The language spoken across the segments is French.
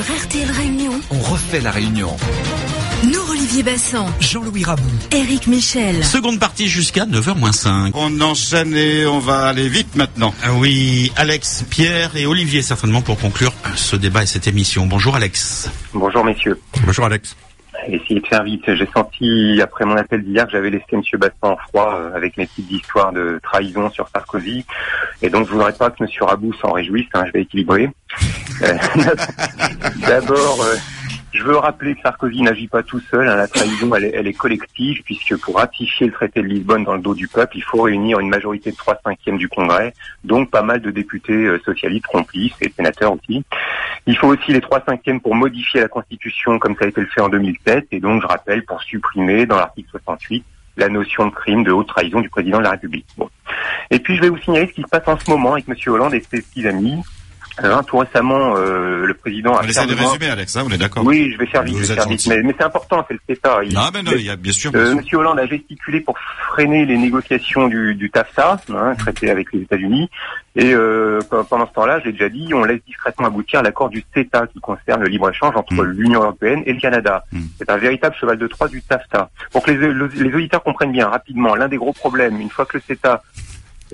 refait la réunion. Nous, Olivier Bassan, Jean-Louis Rabou. Éric Michel. Seconde partie jusqu'à 9h-5. On enchaîne et on va aller vite maintenant. Ah oui, Alex, Pierre et Olivier certainement pour conclure ce débat et cette émission. Bonjour Alex. Bonjour messieurs. Bonjour Alex. Essayez de faire vite. J'ai senti, après mon appel d'hier, que j'avais laissé M. Bassan en froid euh, avec mes petites histoires de trahison sur Sarkozy. Et donc, je voudrais pas que M. Rabou s'en réjouisse. hein, je vais équilibrer. Euh, D'abord, euh, je veux rappeler que Sarkozy n'agit pas tout seul. hein. La trahison, elle est, collective, puisque pour ratifier le traité de Lisbonne dans le dos du peuple, il faut réunir une majorité de 3 cinquièmes du Congrès, donc pas mal de députés euh, socialistes, complices et sénateurs aussi. Il faut aussi les 3 cinquièmes pour modifier la Constitution comme ça a été le fait en 2007, et donc je rappelle pour supprimer dans l'article 68 la notion de crime de haute trahison du président de la République. Bon. Et puis je vais vous signaler ce qui se passe en ce moment avec M. Hollande et ses petits amis. Euh, tout récemment, euh, le président a On essaie de résumer, Alex, hein, on est d'accord Oui, je vais faire vite, je vais faire vite. Mais, mais c'est important, c'est le CETA. Il- Non, mais non, il y a bien sûr. euh, bien sûr. Monsieur Hollande a gesticulé pour freiner les négociations du, du TAFTA, hein, traité avec les États-Unis. Et euh, pe- pendant ce temps-là, j'ai déjà dit, on laisse discrètement aboutir l'accord du CETA qui concerne le libre-échange entre Mm. l'Union européenne et le Canada. Mm. C'est un véritable cheval de Troie du TAFTA. Pour que les, le- les auditeurs comprennent bien rapidement, l'un des gros problèmes, une fois que le CETA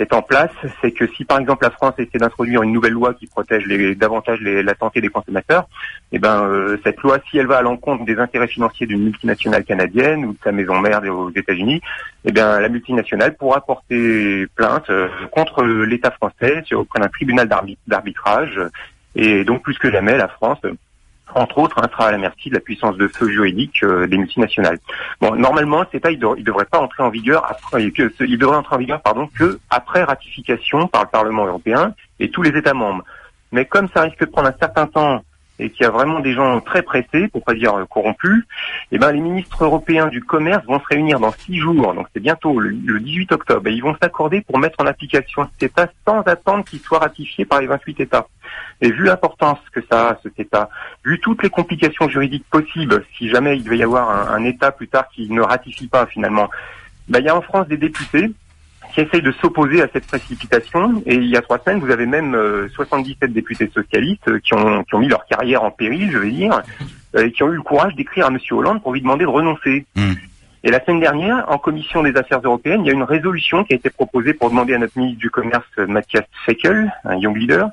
est en place, c'est que si par exemple la France essaie d'introduire une nouvelle loi qui protège les, davantage les- la santé des consommateurs, eh ben euh, cette loi, si elle va à l'encontre des intérêts financiers d'une multinationale canadienne ou de sa maison mère aux États-Unis, eh bien la multinationale pourra porter plainte euh, contre l'État français auprès d'un tribunal d'arbi- d'arbitrage. Et donc plus que jamais, la France, entre autres, hein, sera à la merci de la puissance de feu juridique euh, des multinationales. Bon, normalement, le CETA, il, il devrait pas entrer en vigueur après, que- il devrait entrer en vigueur, pardon, que après ratification par le Parlement européen et tous les États membres. Mais comme ça risque de prendre un certain temps et qu'il y a vraiment des gens très pressés, pour pas dire euh, corrompus, eh ben les ministres européens du commerce vont se réunir dans six jours, donc c'est bientôt le, le 18 octobre, et ils vont s'accorder pour mettre en application ce CETA sans attendre qu'il soit ratifié par les 28 États. Et vu l'importance que ça a, ce CETA, vu toutes les complications juridiques possibles, si jamais il devait y avoir un, un État plus tard qui ne ratifie pas finalement, ben, il y a en France des députés qui essayent de s'opposer à cette précipitation. Et il y a trois semaines, vous avez même euh, 77 députés socialistes euh, qui ont, qui ont mis leur carrière en péril, je veux dire, euh, et qui ont eu le courage d'écrire à M. Hollande pour lui demander de renoncer. Hmm. Et la semaine dernière, en commission des affaires européennes, il y a une résolution qui a été proposée pour demander à notre ministre du Commerce, euh, Mathias Feckel, un young leader,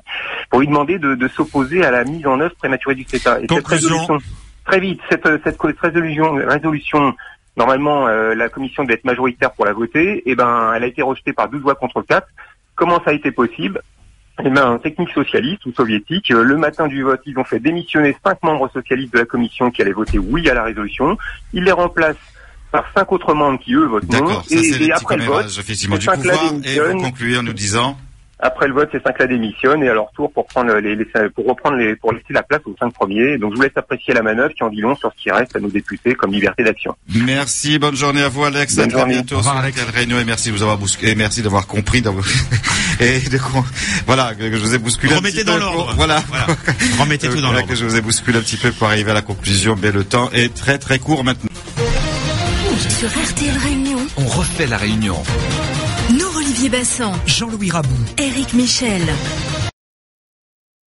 pour lui demander de, de s'opposer à la mise en œuvre prématurée du CETA. Et cette résolution, très vite, cette, cette, cette résolution, résolution Normalement, euh, la commission devait être majoritaire pour la voter. Et ben, elle a été rejetée par 12 voix contre 4. Comment ça a été possible? Eh ben, un technique socialiste ou soviétique, euh, le matin du vote, ils ont fait démissionner cinq membres socialistes de la commission qui allaient voter oui à la résolution. Ils les remplacent par cinq autres membres qui eux votent non. Et, après le vote, effectivement du pouvoir. Et vous concluez en nous disant Après le vote, ces cinq-là démissionnent et à leur tour pour prendre les, les- pour reprendre les, pour laisser la place aux cinq premiers. Donc je vous laisse apprécier la manœuvre qui en dit long sur ce qui reste à nos députés comme liberté d'action. Merci, bonne journée à vous Alex, Bonne à très journée. bientôt Au revoir, sur Alex. réunion et merci de vous avoir bousculé, et merci d'avoir compris d'avoir- et de voilà que je vous ai bousculé. un Remettez petit dans peu l'ordre. pour- Voilà. Voilà. Remettez tout dans Voilà l'ordre. que je vous ai bousculé un petit peu pour arriver à la conclusion, mais le temps est très très court maintenant. Sur RTL Réunion, On refait la réunion. Nous, Olivier Bassan, Jean-Louis Rabou. Éric Michel.